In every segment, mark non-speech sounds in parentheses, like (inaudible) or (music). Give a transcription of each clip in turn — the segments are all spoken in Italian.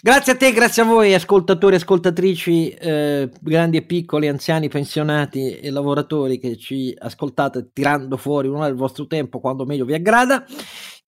Grazie a te, grazie a voi ascoltatori e ascoltatrici, eh, grandi e piccoli, anziani, pensionati e lavoratori che ci ascoltate tirando fuori un'ora del vostro tempo quando meglio vi aggrada.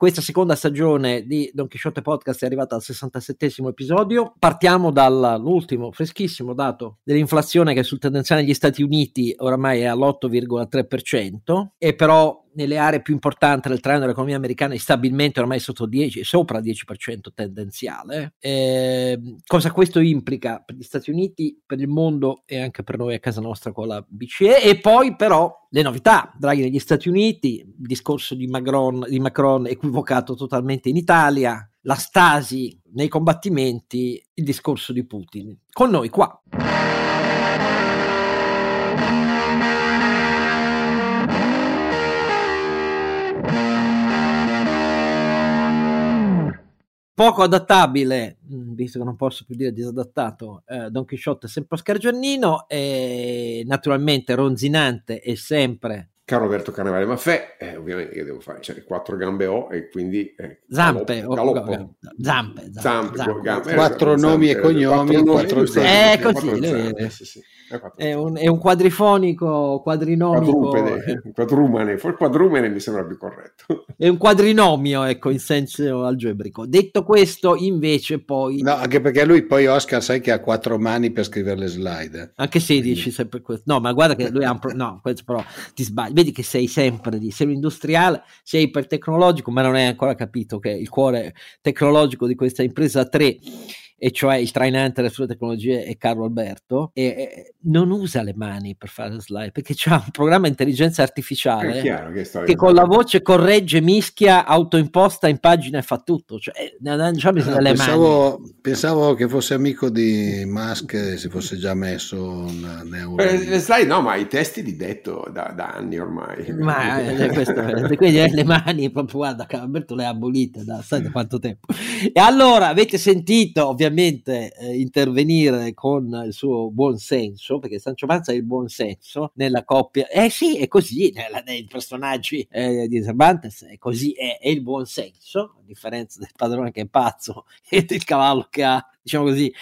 Questa seconda stagione di Don Quixote Podcast è arrivata al 67 episodio. Partiamo dall'ultimo, freschissimo dato dell'inflazione che sul tendenziale negli Stati Uniti oramai è all'8,3% e però nelle aree più importanti del trend dell'economia americana è stabilmente ormai sotto 10, sopra il 10% tendenziale. Eh, cosa questo implica per gli Stati Uniti, per il mondo e anche per noi a casa nostra con la BCE? E poi però le novità, Draghi negli Stati Uniti, il discorso di Macron, di Macron equivocato totalmente in Italia, la stasi nei combattimenti, il discorso di Putin. Con noi qua. poco adattabile, mm, visto che non posso più dire disadattato, eh, Don Quixote è sempre Oscar Giannino, e naturalmente ronzinante e sempre Caro Roberto Carnevale Maffè, eh, ovviamente che devo fare? Cioè, quattro gambe ho e quindi... Eh, zampe, galoppo, galoppo. zampe, zampe, zampe, zampe, quattro nomi e cognomi, quattro, quattro eh, così, lui, sì, sì. È un, è un, quadrifonico, quadrinomico. Quadrupede, (laughs) quadrumane, for quadrumene mi sembra più corretto. È un quadrinomio, ecco, in senso algebrico. Detto questo, invece, poi... No, anche perché lui poi, Oscar, sai che ha quattro mani per scrivere le slide. Anche 16, sempre questo. No, ma guarda che lui ha un... Pro... No, questo però ti sbagli. Vedi che sei sempre di... Sei industriale, sei ipertecnologico, ma non hai ancora capito che il cuore tecnologico di questa impresa 3 e cioè il trainante delle sue tecnologie è Carlo Alberto, e, e non usa le mani per fare le slide perché c'è un programma di intelligenza artificiale che, che con la voce corregge, mischia, autoimposta in pagina e fa tutto. Cioè, eh, non c'è bisogno delle pensavo, mani. Pensavo che fosse amico di Musk e si fosse già messo un neuro. Le slide no, ma i testi di detto da, da anni ormai. Ma eh, questo, quindi eh, le mani proprio guarda, Alberto le ha abolite da sai da quanto tempo. E allora avete sentito ovviamente ovviamente eh, intervenire con il suo buon senso, perché Sancio Panza è il buon senso nella coppia. Eh sì, è così, nella, nei personaggi eh, di Cervantes è così, è, è, il buon senso, a differenza del padrone che è pazzo (laughs) e del cavallo che ha, diciamo così,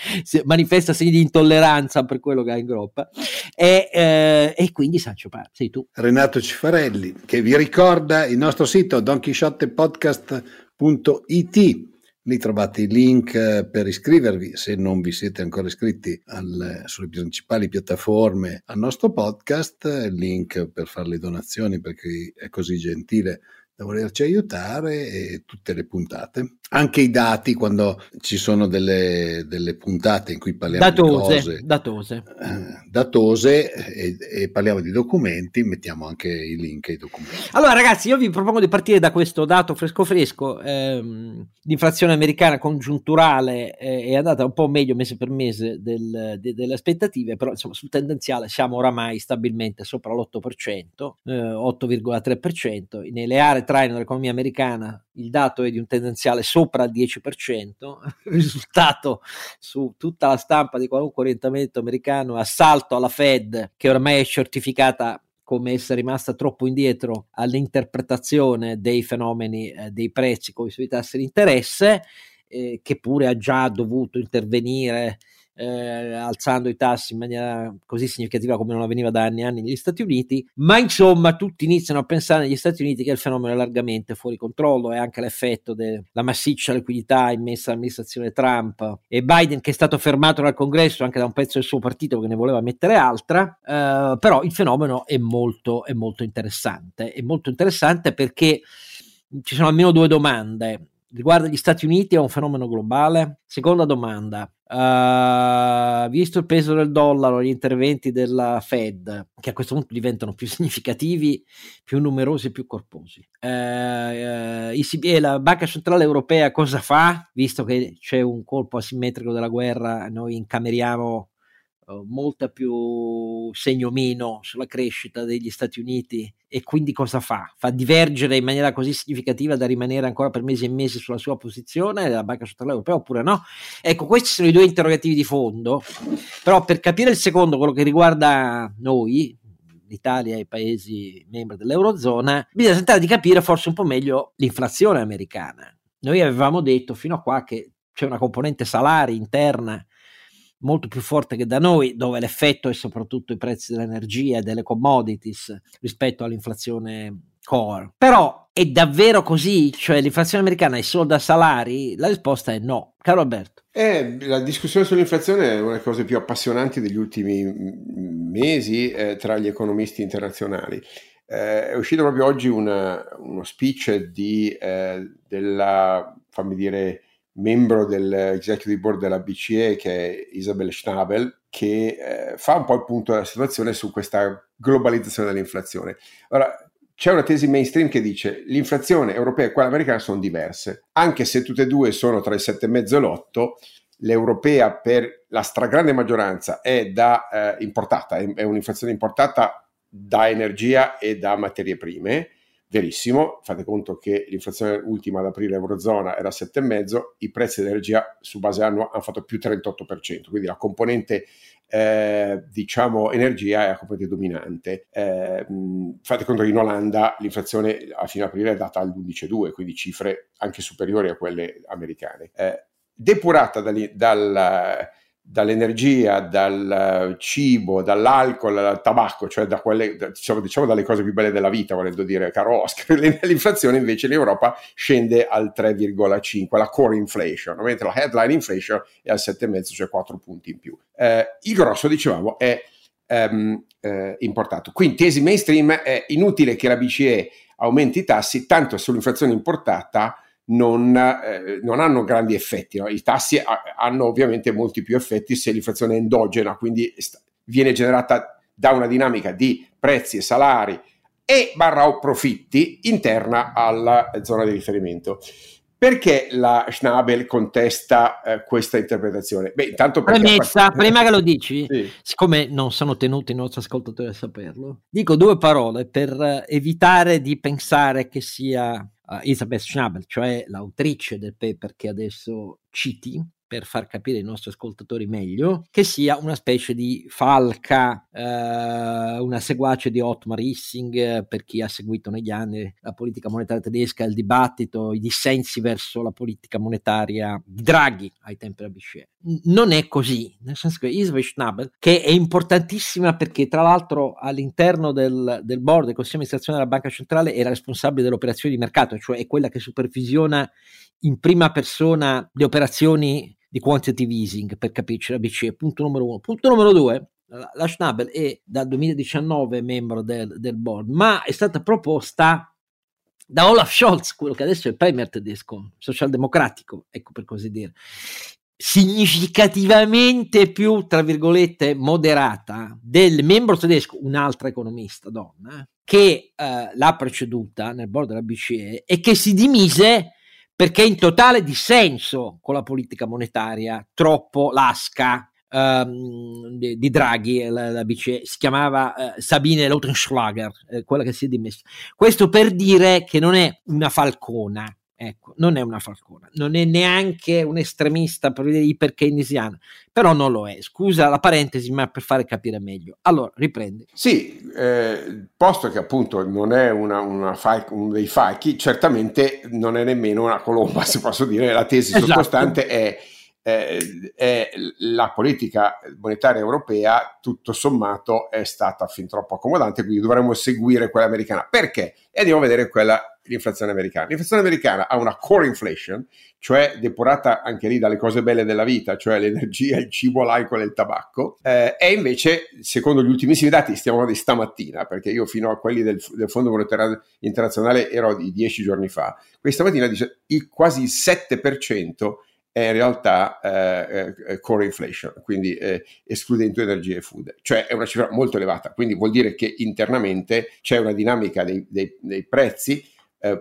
manifesta segni di intolleranza per quello che ha in groppa. E, eh, e quindi Sancio Panza, sei tu. Renato Cifarelli, che vi ricorda il nostro sito donchisciottepodcast.it Lì trovate i link eh, per iscrivervi, se non vi siete ancora iscritti al, sulle principali piattaforme al nostro podcast, il link per fare le donazioni per chi è così gentile da volerci aiutare e tutte le puntate. Anche i dati quando ci sono delle, delle puntate in cui parliamo datose, di cose datose, eh, datose e, e, parliamo di documenti, mettiamo anche i link ai documenti. Allora ragazzi, io vi propongo di partire da questo dato fresco fresco, ehm, l'inflazione americana congiunturale eh, è andata un po' meglio mese per mese del, de, delle aspettative, però insomma sul tendenziale siamo oramai stabilmente sopra l'8%, eh, 8,3%, nelle aree traino dell'economia americana il dato è di un tendenziale sopra il 10%, (laughs) risultato su tutta la stampa di qualunque orientamento americano, assalto alla Fed che ormai è certificata come essere rimasta troppo indietro all'interpretazione dei fenomeni eh, dei prezzi con i suoi tassi di interesse, eh, che pure ha già dovuto intervenire eh, alzando i tassi in maniera così significativa come non avveniva da anni e anni negli Stati Uniti, ma insomma tutti iniziano a pensare negli Stati Uniti che il fenomeno è largamente fuori controllo e anche l'effetto della massiccia liquidità immessa all'amministrazione Trump e Biden che è stato fermato dal congresso anche da un pezzo del suo partito che ne voleva mettere altra, eh, però il fenomeno è molto, è molto interessante, è molto interessante perché ci sono almeno due domande riguarda gli Stati Uniti è un fenomeno globale? Seconda domanda, uh, visto il peso del dollaro, gli interventi della Fed, che a questo punto diventano più (laughs) significativi, più numerosi e più corposi, uh, uh, ECB, la Banca Centrale Europea cosa fa? Visto che c'è un colpo asimmetrico della guerra, noi incameriamo uh, molta più segno meno sulla crescita degli Stati Uniti e quindi cosa fa? Fa divergere in maniera così significativa da rimanere ancora per mesi e mesi sulla sua posizione la Banca Centrale Europea oppure no? Ecco, questi sono i due interrogativi di fondo, però per capire il secondo, quello che riguarda noi, l'Italia e i paesi membri dell'Eurozona, bisogna tentare di capire forse un po' meglio l'inflazione americana. Noi avevamo detto fino a qua che c'è una componente salari interna molto più forte che da noi, dove l'effetto è soprattutto i prezzi dell'energia e delle commodities rispetto all'inflazione core. Però è davvero così? Cioè l'inflazione americana è solo da salari? La risposta è no. Caro Alberto. Eh, la discussione sull'inflazione è una delle cose più appassionanti degli ultimi mesi eh, tra gli economisti internazionali. Eh, è uscito proprio oggi una, uno speech di, eh, della, fammi dire, membro dell'executive board della BCE che è Isabel Schnabel, che eh, fa un po' il punto della situazione su questa globalizzazione dell'inflazione. Ora, c'è una tesi mainstream che dice l'inflazione europea e quella americana sono diverse, anche se tutte e due sono tra il 7,5 e l'8, l'europea per la stragrande maggioranza è da eh, importata, è, è un'inflazione importata da energia e da materie prime, verissimo, fate conto che l'inflazione ultima ad aprile Eurozona era 7,5, i prezzi dell'energia su base annua hanno fatto più 38%, quindi la componente eh, diciamo energia è la componente dominante. Eh, fate conto che in Olanda l'inflazione a fine aprile è data all'11,2, quindi cifre anche superiori a quelle americane. Eh, depurata dal, dal dall'energia, dal cibo, dall'alcol, dal tabacco, cioè da quelle, diciamo, diciamo, dalle cose più belle della vita, volendo dire, caro Oscar, (laughs) l'inflazione invece in Europa scende al 3,5, la core inflation, mentre la headline inflation è al 7,5, cioè 4 punti in più. Eh, il grosso, dicevamo, è ehm, eh, importato. Quindi, tesi mainstream, è inutile che la BCE aumenti i tassi, tanto sull'inflazione importata non, eh, non hanno grandi effetti. No? I tassi ha, hanno ovviamente molti più effetti se l'inflazione è endogena, quindi st- viene generata da una dinamica di prezzi e salari e barra profitti interna alla zona di riferimento. Perché la Schnabel contesta eh, questa interpretazione? Beh, intanto Premessa, part... prima che lo dici, sì. siccome non sono tenuti i nostri ascoltatori a saperlo, dico due parole per evitare di pensare che sia uh, Isabeth Schnabel, cioè l'autrice del paper che adesso citi, per far capire ai nostri ascoltatori meglio, che sia una specie di falca, eh, una seguace di Otmar Hissing, per chi ha seguito negli anni la politica monetaria tedesca, il dibattito, i dissensi verso la politica monetaria di Draghi ai tempi della BCE. Non è così, nel senso che Isabel Schnabel, che è importantissima perché tra l'altro all'interno del, del board del consiglio di amministrazione della Banca Centrale era responsabile delle operazioni di mercato, cioè è quella che supervisiona in prima persona le operazioni di quantitative easing per capirci la BCE, punto numero uno. Punto numero due, la Schnabel è dal 2019 membro del, del board, ma è stata proposta da Olaf Scholz, quello che adesso è il premier tedesco, socialdemocratico, ecco per così dire, significativamente più, tra virgolette, moderata del membro tedesco, un'altra economista donna, che eh, l'ha preceduta nel board della BCE e che si dimise perché è in totale dissenso con la politica monetaria, troppo lasca um, di, di, Draghi, la, la BCE, si chiamava uh, Sabine Lautenschlager, eh, quella che si è dimessa. Questo per dire che non è una falcona, Ecco, non è una falcona, non è neanche un estremista per dire iperkeynesiana, però non lo è. Scusa la parentesi, ma per fare capire meglio. Allora, riprendi. Sì, eh, posto che appunto non è una, una fa- uno dei falchi, certamente non è nemmeno una colomba, (laughs) se posso dire. La tesi esatto. sottostante è eh, la politica monetaria europea tutto sommato è stata fin troppo accomodante, quindi dovremmo seguire quella americana. Perché? E andiamo a vedere quella l'inflazione americana. L'inflazione americana ha una core inflation, cioè depurata anche lì dalle cose belle della vita, cioè l'energia, il cibo, l'alcol e il tabacco, eh, e invece, secondo gli ultimissimi dati, stiamo di stamattina, perché io fino a quelli del, del Fondo Monetario Internazionale ero di dieci giorni fa, questa mattina dice il, quasi il 7% è in realtà eh, eh, core inflation, quindi eh, escludendo energia e food, cioè è una cifra molto elevata, quindi vuol dire che internamente c'è una dinamica dei, dei, dei prezzi eh,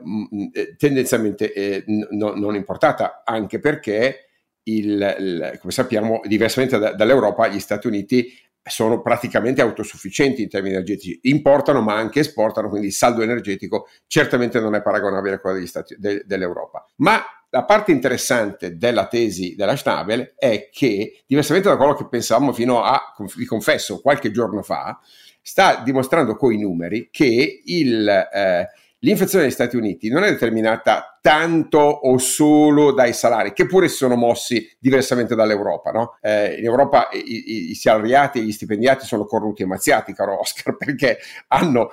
eh tendenzialmente eh, no, non importata, anche perché il, il, come sappiamo, diversamente da, dall'Europa, gli Stati Uniti sono praticamente autosufficienti in termini energetici, importano ma anche esportano, quindi il saldo energetico certamente non è paragonabile a quello Stati, de, dell'Europa. Ma la parte interessante della tesi della Schnabel è che, diversamente da quello che pensavamo fino a, vi confesso, qualche giorno fa, sta dimostrando coi numeri che il, eh, l'inflazione negli Stati Uniti non è determinata tanto o solo dai salari, che pure sono mossi diversamente dall'Europa. No? Eh, in Europa i, i, salariati e gli stipendiati sono cornuti e mazziati, caro Oscar, (laughs) perché hanno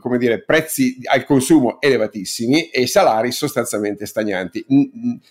come dire, prezzi al consumo elevatissimi e salari sostanzialmente stagnanti.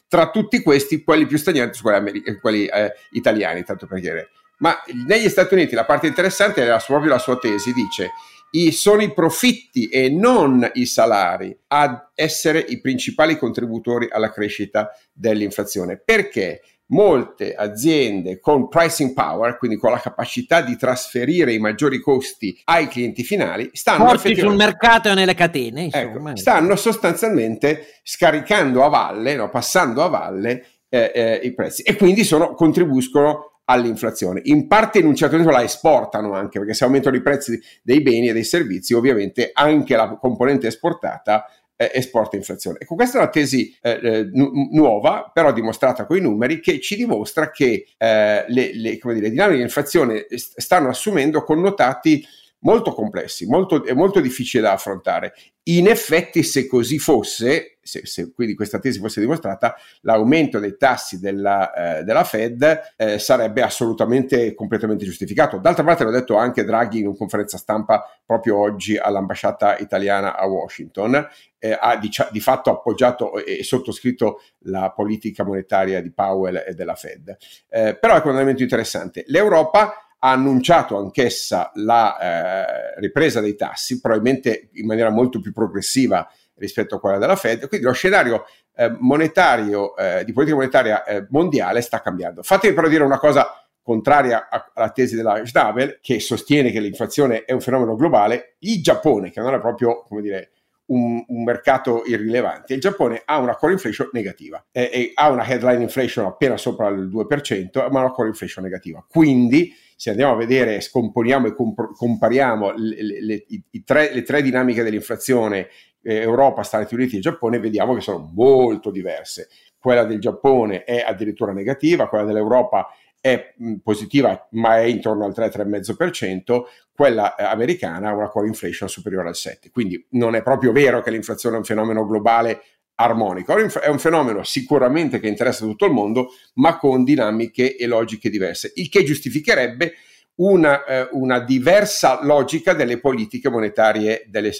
Tra tutti questi, quelli più stagnanti sono quelli, americ- quelli eh, italiani, tanto per dire. Ma negli Stati Uniti la parte interessante è proprio la sua tesi, dice i, sono i profitti e non i salari ad essere i principali contributori alla crescita dell'inflazione. Perché? Molte aziende con pricing power, quindi con la capacità di trasferire i maggiori costi ai clienti finali, stanno Forti sul mercato e nelle catene. Ecco, stanno sostanzialmente scaricando a valle, no, passando a valle eh, eh, i prezzi e quindi sono, contribuiscono all'inflazione. In parte in un certo senso la esportano anche, perché se aumentano i prezzi dei beni e dei servizi, ovviamente anche la componente esportata eh, esporta inflazione. Ecco, questa è una tesi eh, eh nu- nuova, però dimostrata con i numeri, che ci dimostra che eh, le, le, dire, le dinamiche di inflazione stanno assumendo connotati molto complessi, molto, molto difficile da affrontare. In effetti, se così fosse, se, se quindi questa tesi fosse dimostrata, l'aumento dei tassi della, eh, della Fed eh, sarebbe assolutamente completamente giustificato. D'altra parte l'ha detto anche Draghi in una conferenza stampa proprio oggi all'ambasciata italiana a Washington, eh, ha di, di, fatto appoggiato e sottoscritto la politica monetaria di Powell e della Fed. Eh, però ecco un elemento interessante. L'Europa ha annunciato anch'essa la eh, ripresa dei tassi, probabilmente in maniera molto più progressiva rispetto a quella della Fed, quindi lo scenario eh, monetario, eh, di politica monetaria eh, mondiale sta cambiando. Fatemi però dire una cosa contraria alla tesi della Schnabel, che sostiene che l'inflazione è un fenomeno globale, il Giappone, che non è proprio, come dire, un, un, mercato irrilevante. Il Giappone ha una core inflation negativa e, e ha una headline inflation appena sopra il 2%, ma una core inflation negativa. Quindi, se andiamo a vedere, scomponiamo e comp- compariamo le, le, le, tre, le tre dinamiche dell'inflazione eh, Europa, Stati Uniti e Giappone, vediamo che sono molto diverse. Quella del Giappone è addirittura negativa, quella dell'Europa è positiva ma è intorno al 3-3,5%, quella eh, americana ha una core inflation superiore al 7%. Quindi non è proprio vero che l'inflazione è un fenomeno globale armonico, è un fenomeno sicuramente che interessa tutto il mondo, ma con dinamiche e logiche diverse, il che giustificherebbe una, eh, una, diversa logica delle politiche monetarie delle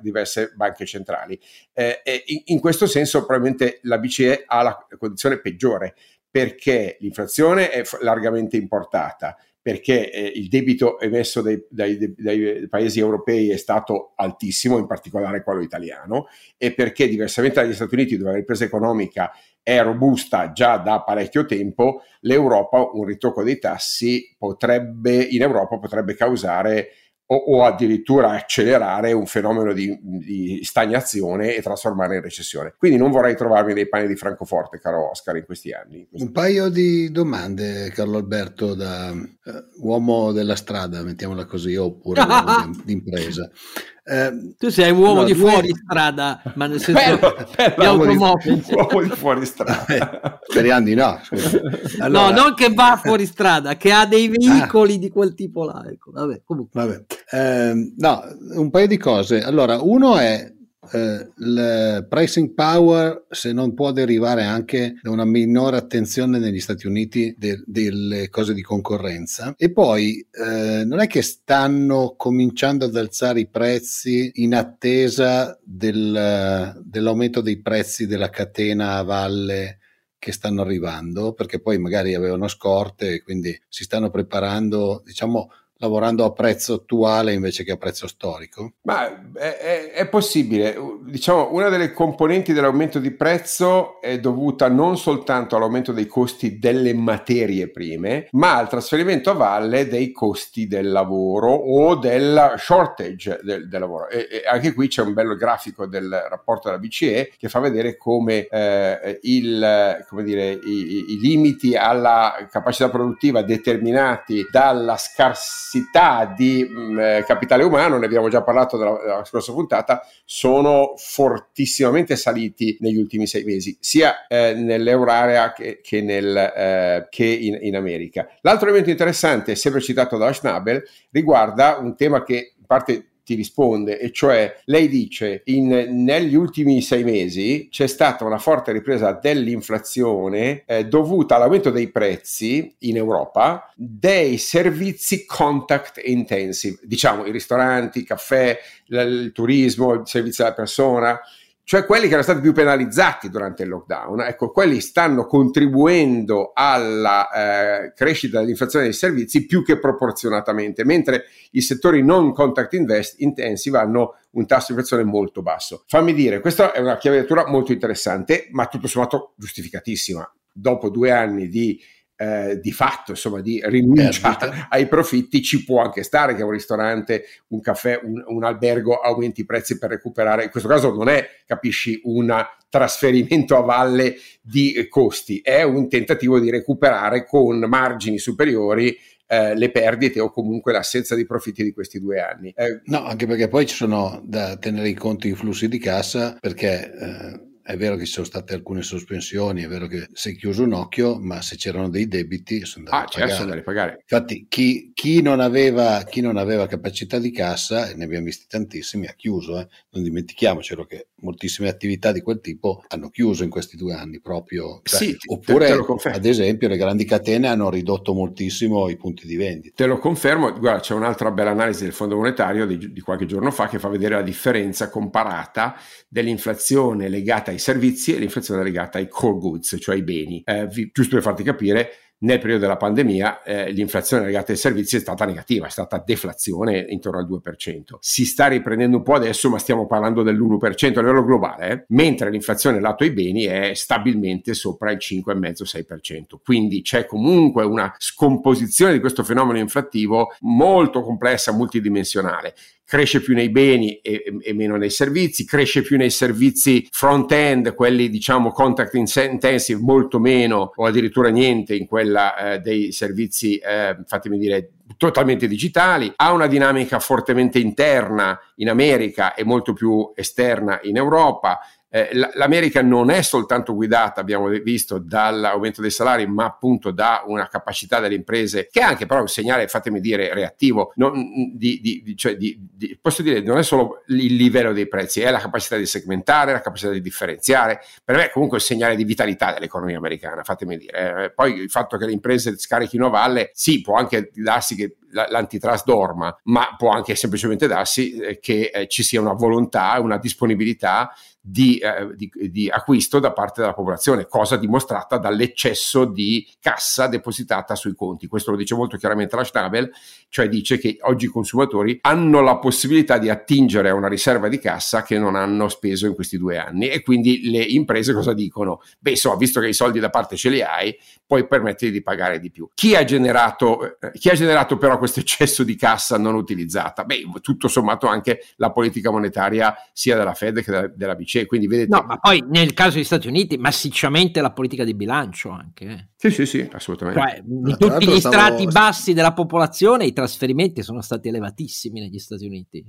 diverse banche centrali. Eh, in, in, questo senso probabilmente la BCE ha la condizione peggiore perché l'inflazione è largamente importata, perché eh, il debito emesso dai, dai, dai, paesi europei è stato altissimo, in particolare quello italiano, e perché diversamente dagli Stati Uniti, dove la ripresa economica è robusta già da parecchio tempo, l'Europa, un ritocco dei tassi potrebbe, in Europa potrebbe causare o, o, addirittura accelerare un fenomeno di, di, stagnazione e trasformare in recessione. Quindi non vorrei trovarmi nei panni di Francoforte, caro Oscar, in questi anni. Un paio di domande, Carlo Alberto, da uh, uomo della strada, mettiamola così, oppure uomo di, (laughs) di impresa. Eh, tu sei un uomo no, di due... fuori strada, ma nel senso di automobili. (laughs) Uomo di fuori strada. (laughs) Eh, speriamo di no. Allora... No, non che va fuori strada, che ha dei veicoli ah. di quel tipo là. Ecco. Vabbè, comunque. Vabbè. Eh, no, un paio di cose. Allora, uno è eh, il pricing power se non può derivare anche da una minore attenzione negli Stati Uniti de- delle cose di concorrenza. E poi eh, non è che stanno cominciando ad alzare i prezzi in attesa del, dell'aumento dei prezzi della catena a valle che stanno arrivando perché poi magari avevano scorte quindi si stanno preparando diciamo lavorando a prezzo attuale invece che a prezzo storico? Ma è, è, è, possibile. Diciamo, una delle componenti dell'aumento di prezzo è dovuta non soltanto all'aumento dei costi delle materie prime, ma al trasferimento a valle dei costi del lavoro o del shortage del, del lavoro. E, e, anche qui c'è un bello grafico del rapporto della BCE che fa vedere come, eh, il, come dire, i, i limiti alla capacità produttiva determinati dalla scarsità scarsità di mh, mm, eh, capitale umano, ne abbiamo già parlato dalla, dalla, scorsa puntata, sono fortissimamente saliti negli ultimi sei mesi, sia eh, nell'euro-area che, che, nel, eh, che in, in, America. L'altro elemento interessante, sempre citato da Schnabel, riguarda un tema che in parte ti risponde, e cioè lei dice in, negli ultimi sei mesi c'è stata una forte ripresa dell'inflazione eh, dovuta all'aumento dei prezzi in Europa dei servizi contact intensive, diciamo i ristoranti, i caffè, l- il turismo, il servizio alla persona cioè quelli che erano stati più penalizzati durante il lockdown, ecco, quelli stanno contribuendo alla eh, crescita dell'inflazione dei servizi più che proporzionatamente, mentre i settori non contact invest intensive hanno un tasso di inflazione molto basso. Fammi dire, questa è una chiave di lettura molto interessante, ma tutto sommato giustificatissima. Dopo due anni di eh, di fatto, insomma, di rinuncia ai profitti, ci può anche stare che un ristorante, un caffè, un, un, albergo aumenti i prezzi per recuperare. In questo caso non è, capisci, un trasferimento a valle di costi, è un tentativo di recuperare con margini superiori eh, le perdite o comunque l'assenza di profitti di questi due anni. Eh, no, anche perché poi ci sono da tenere in conto i flussi di cassa perché eh, è vero che ci sono state alcune sospensioni, è vero che si è chiuso un occhio, ma se c'erano dei debiti sono andati ah, certo, sono da ripagare. Infatti chi, chi, non aveva, chi, non aveva, capacità di cassa, e ne abbiamo visti tantissimi, ha chiuso. Eh. Non dimentichiamocelo che moltissime attività di quel tipo hanno chiuso in questi due anni proprio. Cioè, sì, oppure, te, ad esempio, le grandi catene hanno ridotto moltissimo i punti di vendita. Te lo confermo, guarda, c'è un'altra bella analisi del Fondo Monetario di, di qualche giorno fa che fa vedere la differenza comparata dell'inflazione legata ai ai servizi e l'inflazione legata ai core goods, cioè ai beni. Eh, vi, giusto per farti capire, nel periodo della pandemia eh, l'inflazione legata ai servizi è stata negativa, è stata deflazione intorno al 2%. Si sta riprendendo un po' adesso, ma stiamo parlando dell'1% a livello globale, eh? mentre l'inflazione lato ai beni è stabilmente sopra il 5,5-6%. Quindi c'è comunque una scomposizione di questo fenomeno inflattivo molto complessa, multidimensionale cresce più nei beni e, e, meno nei servizi, cresce più nei servizi front-end, quelli diciamo contact intensive, molto meno o addirittura niente in quella eh, dei servizi, eh, fatemi dire, totalmente digitali, ha una dinamica fortemente interna in America e molto più esterna in Europa, eh, L'America non è soltanto guidata, abbiamo visto, dall'aumento dei salari, ma appunto da una capacità delle imprese che è anche però un segnale, fatemi dire, reattivo. Non, di, di, cioè di, posso dire, non è solo il livello dei prezzi, è la capacità di segmentare, la capacità di differenziare. Per me è comunque un segnale di vitalità dell'economia americana, fatemi dire. Eh. Poi il fatto che le imprese scarichino a valle, sì, può anche darsi che l'antitrust dorma, ma può anche semplicemente darsi eh, che eh, ci sia una volontà, una disponibilità di, eh, di, di, acquisto da parte della popolazione, cosa dimostrata dall'eccesso di cassa depositata sui conti. Questo lo dice molto chiaramente la Schnabel, cioè dice che oggi i consumatori hanno la possibilità di attingere a una riserva di cassa che non hanno speso in questi due anni e quindi le imprese cosa dicono? Beh, insomma, visto che i soldi da parte ce li hai, puoi permettere di pagare di più. Chi ha generato, eh, chi ha generato però questo eccesso di cassa non utilizzata? Beh, tutto sommato anche la politica monetaria sia della Fed che della, della BCE. Quindi vedete... No, ma poi nel caso degli Stati Uniti massicciamente la politica di bilancio anche. Eh. Sì, sì, sì, assolutamente. Cioè, di tutti gli stavo... strati bassi della popolazione i trasferimenti sono stati elevatissimi negli Stati Uniti.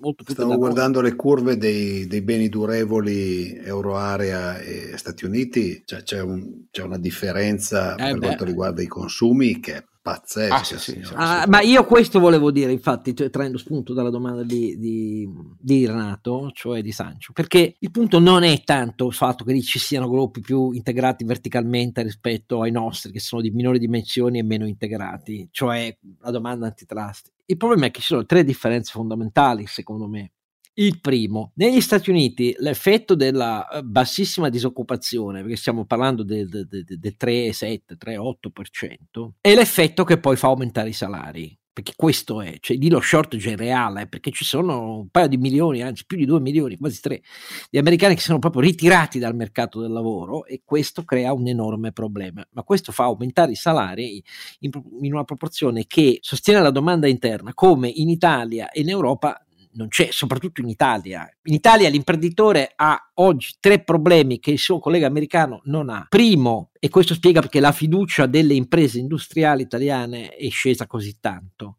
Molto più Stavo guardando le curve dei, dei, beni durevoli euroarea e Stati Uniti, cioè c'è, un, c'è una differenza eh per beh. quanto riguarda i consumi che è pazzesca. Ah, sì, sì, sì, ah, ma io questo volevo dire, infatti, cioè, traendo spunto dalla domanda di, di, di, Renato, cioè di Sancio, perché il punto non è tanto il fatto che ci siano gruppi più integrati verticalmente rispetto ai nostri, che sono di minori dimensioni e meno integrati, cioè la domanda antitrust. Il problema è che ci sono tre differenze fondamentali, secondo me. Il primo, negli Stati Uniti l'effetto della eh, bassissima disoccupazione, perché stiamo parlando del, del, del 3,7, 3,8%, è l'effetto che poi fa aumentare i salari perché questo è, cioè lì lo shortage è reale, perché ci sono un paio di milioni, anzi più di due milioni, quasi tre, di americani che sono proprio ritirati dal mercato del lavoro e questo crea un enorme problema. Ma questo fa aumentare i salari in, in una proporzione che sostiene la domanda interna, come in Italia e in Europa non c'è, soprattutto in Italia. In Italia l'imprenditore ha oggi tre problemi che il suo collega americano non ha. Primo, e questo spiega perché la fiducia delle imprese industriali italiane è scesa così tanto.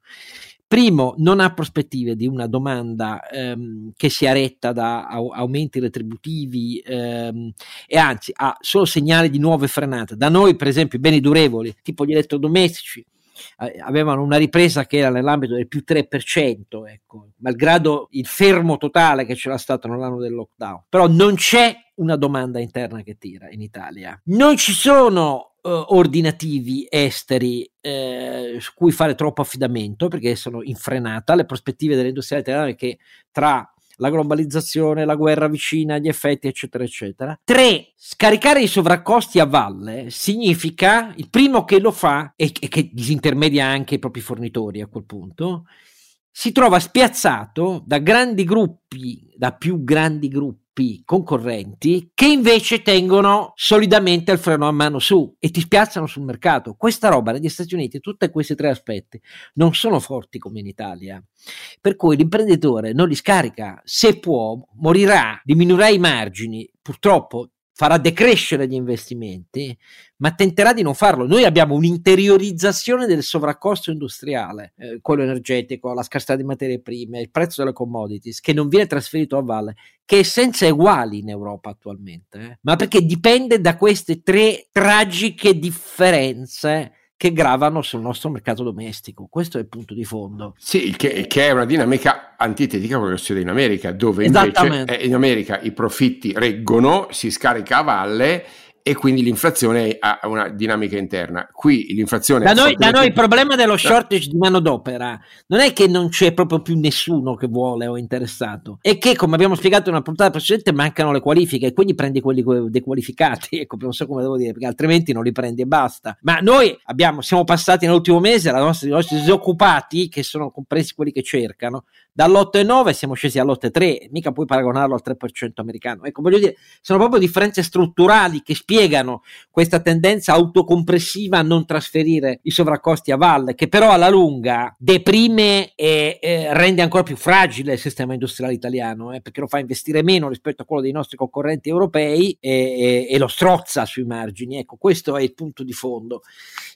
Primo, non ha prospettive di una domanda ehm, che sia retta da aumenti retributivi ehm, e anzi ha solo segnali di nuove frenate. Da noi, per esempio, i beni durevoli, tipo gli elettrodomestici, avevano una ripresa che era nell'ambito del più 3%, ecco, malgrado il fermo totale che c'era stato nell'anno del lockdown. Però non c'è una domanda interna che tira in Italia. Non ci sono uh, ordinativi esteri eh, su cui fare troppo affidamento perché sono in frenata. Le prospettive dell'industria italiana che tra la globalizzazione, la guerra vicina, gli effetti, eccetera, eccetera. Tre, scaricare i sovraccosti a valle significa il primo che lo fa e, e che disintermedia anche i propri fornitori a quel punto si trova spiazzato da grandi gruppi, da più grandi gruppi concorrenti che invece tengono solidamente il freno a mano su e ti spiazzano sul mercato. Questa roba negli Stati Uniti, tutti questi tre aspetti, non sono forti come in Italia. Per cui l'imprenditore non li scarica, se può, morirà, diminuirà i margini. Purtroppo farà decrescere gli investimenti, ma tenterà di non farlo. Noi abbiamo un'interiorizzazione del sovraccosto industriale, eh, quello energetico, la scarsità di materie prime, il prezzo delle commodities, che non viene trasferito a valle, che è senza uguali in Europa attualmente, eh? ma perché dipende da queste tre tragiche differenze che gravano sul nostro mercato domestico. Questo è il punto di fondo. Sì, che, che è una dinamica antitetica a quello che succede in America, dove invece eh, in America i profitti reggono, si scarica a valle e quindi l'inflazione ha una dinamica interna. Qui l'inflazione... Da noi, da noi il problema dello shortage di manodopera non è che non c'è proprio più nessuno che vuole o interessato, è che come abbiamo spiegato in una puntata precedente mancano le qualifiche e quindi prendi quelli dequalificati, (laughs) ecco, non so come devo dire, perché altrimenti non li prendi e basta. Ma noi abbiamo, siamo passati nell'ultimo mese alla nostra, i nostri disoccupati, che sono compresi quelli che cercano, dall'8,9 siamo scesi all'8,3, mica puoi paragonarlo al 3% americano. Ecco, voglio dire, sono proprio differenze strutturali che spiegano questa tendenza autocompressiva a non trasferire i sovraccosti a valle, che però alla lunga deprime e eh, rende ancora più fragile il sistema industriale italiano, eh, perché lo fa investire meno rispetto a quello dei nostri concorrenti europei e, e, e lo strozza sui margini. Ecco, questo è il punto di fondo.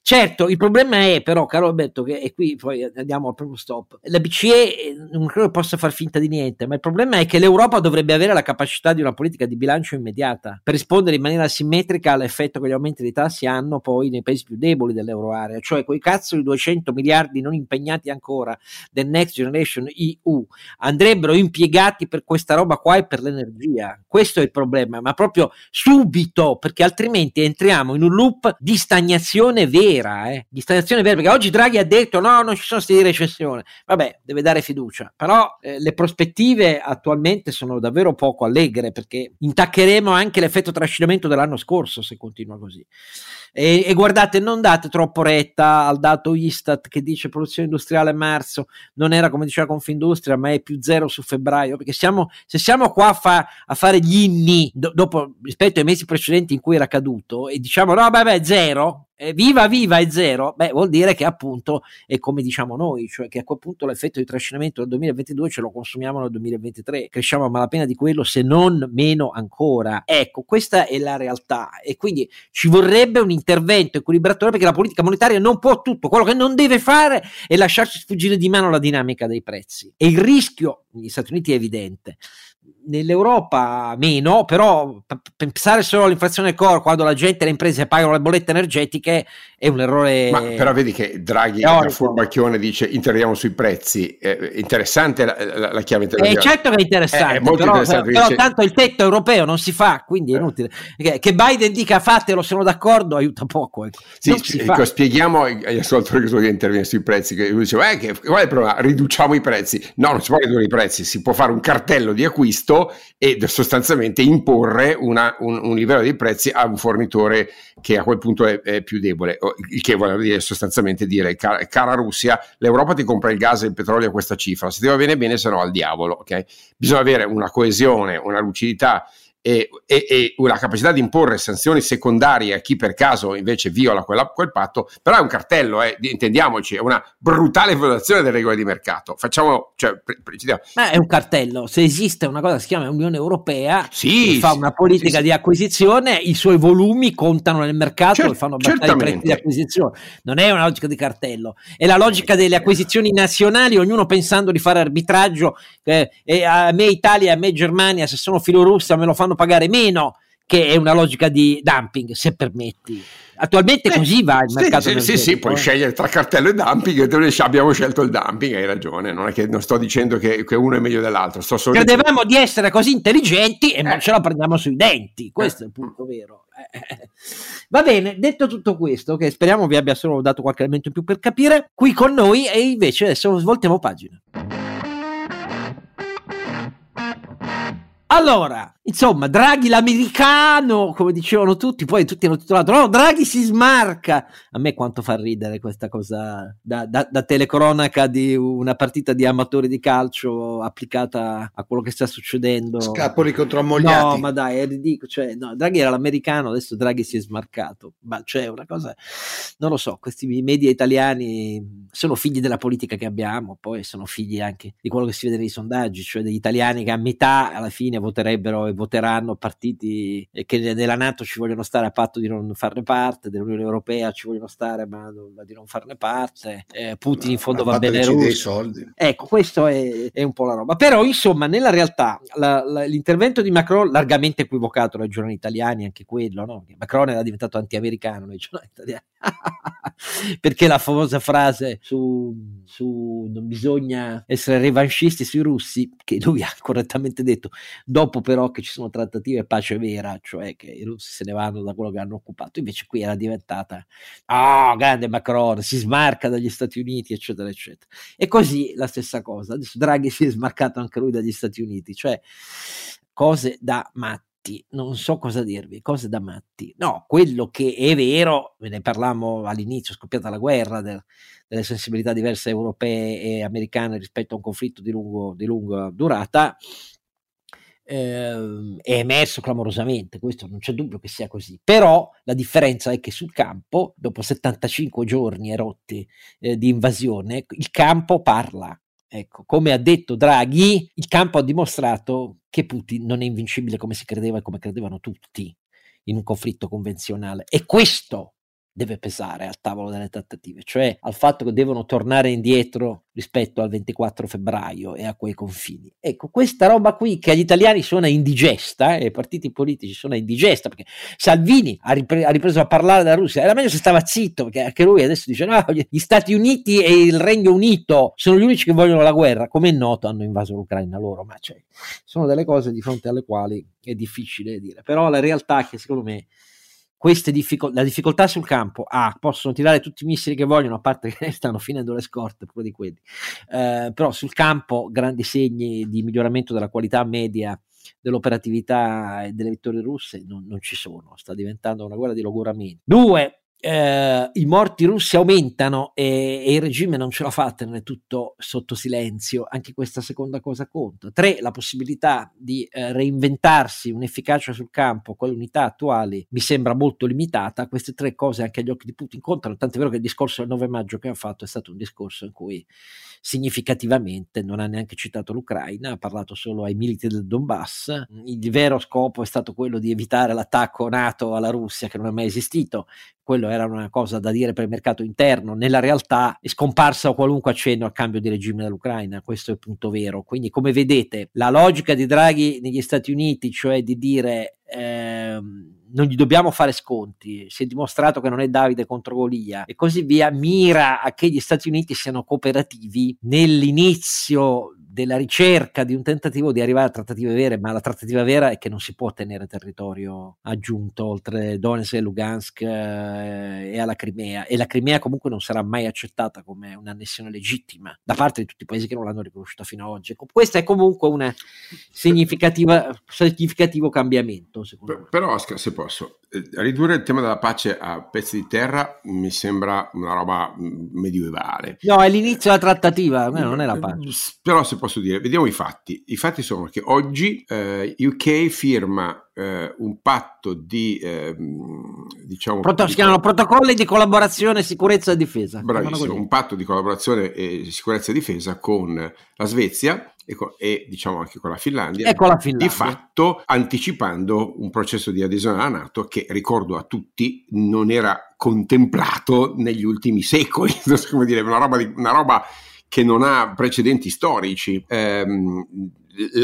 Certo, il problema è però, caro Alberto, che e qui poi andiamo al primo stop, la BCE eh, credo possa far finta di niente, ma il problema è che l'Europa dovrebbe avere la capacità di una politica di bilancio immediata per rispondere in maniera simmetrica all'effetto che gli aumenti dei tassi hanno poi nei paesi più deboli dell'euroarea, cioè quei cazzo di 200 miliardi non impegnati ancora del Next Generation EU andrebbero impiegati per questa roba qua e per l'energia. Questo è il problema, ma proprio subito, perché altrimenti entriamo in un loop di stagnazione vera, eh, di stagnazione vera, perché oggi Draghi ha detto no, non ci sono stati di recessione, vabbè, deve dare fiducia, però eh, le prospettive attualmente sono davvero poco allegre perché intaccheremo anche l'effetto trascinamento dell'anno scorso se continua così. E, e, guardate, non date troppo retta al dato Istat che dice produzione industriale a marzo non era come diceva Confindustria, ma è più zero su febbraio. Perché siamo, se siamo qua a, fa, a fare gli inni do, dopo rispetto ai mesi precedenti in cui era caduto e diciamo no, vabbè, zero, eh, viva viva è zero, beh, vuol dire che appunto è come diciamo noi, cioè che a quel punto l'effetto di trascinamento del 2022 ce lo consumiamo nel 2023, cresciamo a malapena di quello, se non meno ancora. Ecco, questa è la realtà e quindi ci vorrebbe un intervento equilibratore perché la politica monetaria non può tutto, quello che non deve fare è lasciarci sfuggire di mano la dinamica dei prezzi e il rischio negli Stati Uniti è evidente nell'Europa meno, però pensare solo all'inflazione core quando la gente e le imprese pagano le bollette energetiche è un errore. Ma però vedi che Draghi da furbacchione dice interveniamo sui prezzi, eh, interessante la, la, la chiave. Eh, certo che è interessante, è però, interessante però, però tanto il tetto europeo non si fa, quindi è eh. inutile. Che, che Biden dica fatelo, sono d'accordo, aiuta poco. Ecco. Sì, ecco, spieghiamo agli ascoltatori che interviene sui prezzi, che lui diceva, eh, che, qual è il problema? Riduciamo i prezzi. No, non si può ridurre i prezzi, si può fare un cartello di acquisto e sostanzialmente imporre una, un, un, livello di prezzi a un fornitore che a quel punto è, è più debole, il che vuol dire sostanzialmente dire cara, cara, Russia, l'Europa ti compra il gas e il petrolio a questa cifra, se ti va bene bene, se no al diavolo, ok? Bisogna avere una coesione, una lucidità e, e, e, una capacità di imporre sanzioni secondarie a chi per caso invece viola quella, quel patto, però è un cartello, eh, intendiamoci, è una brutale violazione delle regole di mercato. Facciamo, cioè, pre- Ma è un cartello, se esiste una cosa che si chiama Unione Europea, sì, che fa una politica sì, di acquisizione, i suoi volumi contano nel mercato Cer- e fanno abbassare i prezzi di acquisizione. Non è una logica di cartello, è la logica delle acquisizioni nazionali, ognuno pensando di fare arbitraggio, eh, a me Italia, a me Germania, se sono filorussia me lo fanno fanno pagare meno che è una logica di dumping, se permetti. Attualmente così va il mercato. Sì, sì, sì, puoi eh. scegliere tra cartello e dumping e abbiamo scelto il dumping, hai ragione, non è che non sto dicendo che, che uno è meglio dell'altro. Sto solo Credevamo di essere così intelligenti e eh. non ce la prendiamo sui denti, questo eh. è il punto vero. Eh. Va bene, detto tutto questo, che speriamo vi abbia solo dato qualche elemento in più per capire, qui con noi e invece adesso svoltiamo pagina. Allora, insomma, Draghi l'americano, come dicevano tutti, poi tutti hanno titolato, no, Draghi si smarca. A me quanto fa ridere questa cosa da, da, da, telecronaca di una partita di amatori di calcio applicata a quello che sta succedendo. Scapoli contro ammogliati. No, ma dai, è ridicolo. Cioè, no, Draghi era l'americano, adesso Draghi si è smarcato. Ma c'è cioè, una cosa, non lo so, questi media italiani sono figli della politica che abbiamo, poi sono figli anche di quello che si vede nei sondaggi, cioè degli italiani che a metà alla fine voterebbero e voteranno partiti che nella Nato ci vogliono stare a patto di non farne parte, dell'Unione Europea ci vogliono stare ma, ma di non farne parte, eh, Putin in fondo va bene russo. Ecco, questo è, è, un po' la roba. Però insomma, nella realtà la, la, l'intervento di Macron, largamente equivocato dai giornali italiani, anche quello, no? Macron era diventato anti-americano nei giornali italiani. (laughs) Perché la famosa frase su, su non bisogna essere revanscisti sui russi, che lui ha correttamente detto, dopo però che ci sono trattative pace vera, cioè che i russi se ne vanno da quello che hanno occupato, invece qui era diventata, ah, oh, grande Macron, si smarca dagli Stati Uniti, eccetera, eccetera. E così la stessa cosa, adesso Draghi (laughs) si è smarcato anche lui dagli Stati Uniti, cioè cose da matti non so cosa dirvi, cose da matti. No, quello che è vero, ve ne parlammo all'inizio, scoppiata la guerra del, delle sensibilità diverse europee e americane rispetto a un conflitto di, lungo, di lunga durata, eh, è emerso clamorosamente, questo non c'è dubbio che sia così, però la differenza è che sul campo, dopo 75 giorni erotti eh, di invasione, il campo parla. Ecco, come ha detto Draghi, il campo ha dimostrato che Putin non è invincibile come si credeva e come credevano tutti in un conflitto convenzionale. E questo deve pesare al tavolo delle trattative, cioè al fatto che devono tornare indietro rispetto al 24 febbraio e a quei confini. Ecco, questa roba qui che agli italiani suona indigesta e eh, ai partiti politici suona indigesta, perché Salvini ha, ripre- ha, ripreso a parlare della Russia, era meglio se stava zitto, perché anche lui adesso dice no, gli Stati Uniti e il Regno Unito sono gli unici che vogliono la guerra, come è noto hanno invaso l'Ucraina loro, ma cioè, sono delle cose di fronte alle quali è difficile dire, però la realtà è che secondo me queste difficol- la difficoltà sul campo, ah, possono tirare tutti i missili che vogliono, a parte che (laughs) stanno finendo le scorte pure di quelli, eh, però sul campo grandi segni di miglioramento della qualità media dell'operatività e delle vittorie russe non, non ci sono, sta diventando una guerra di logoramento. Due, eh, i morti russi aumentano e, e, il regime non ce la fa tenere tutto sotto silenzio, anche questa seconda cosa conta. Tre, la possibilità di eh, reinventarsi un'efficacia sul campo con le unità attuali mi sembra molto limitata. Queste tre cose anche agli occhi di Putin contano, tant'è vero che il discorso del 9 maggio che ha fatto è stato un discorso in cui significativamente non ha neanche citato l'Ucraina, ha parlato solo ai militi del Donbass. Il vero scopo è stato quello di evitare l'attacco NATO alla Russia che non è mai esistito quello era una cosa da dire per il mercato interno, nella realtà è scomparsa qualunque accenno al cambio di regime dell'Ucraina, questo è il punto vero. Quindi come vedete la logica di Draghi negli Stati Uniti, cioè di dire ehm, non gli dobbiamo fare sconti, si è dimostrato che non è Davide contro Golia. E così via, mira a che gli Stati Uniti siano cooperativi nell'inizio della ricerca di un tentativo di arrivare a trattative vere, ma la trattativa vera è che non si può tenere territorio aggiunto oltre Donetsk e Lugansk eh, e alla Crimea e la Crimea comunque non sarà mai accettata come un'annessione legittima da parte di tutti i paesi che non l'hanno riconosciuta fino ad oggi. Questo è comunque un significativo cambiamento. Per, però Oscar, se posso, eh, ridurre il tema della pace a pezzi di terra mi sembra una roba mm, medievale. No, è l'inizio della trattativa, non è la pace. Però se posso dire, vediamo i fatti. I fatti sono che oggi eh, UK firma eh, un patto di eh, diciamo Proto- si chiamano protocolli di collaborazione sicurezza e difesa. Bravissimo un patto di collaborazione e sicurezza e difesa con la Svezia e, con, e diciamo anche con la Finlandia, con la Finlandia. Di fatto anticipando un processo di adesione alla Nato che ricordo a tutti non era contemplato negli ultimi secoli. (laughs) Come dire una roba, di, una roba che non ha precedenti storici. Eh,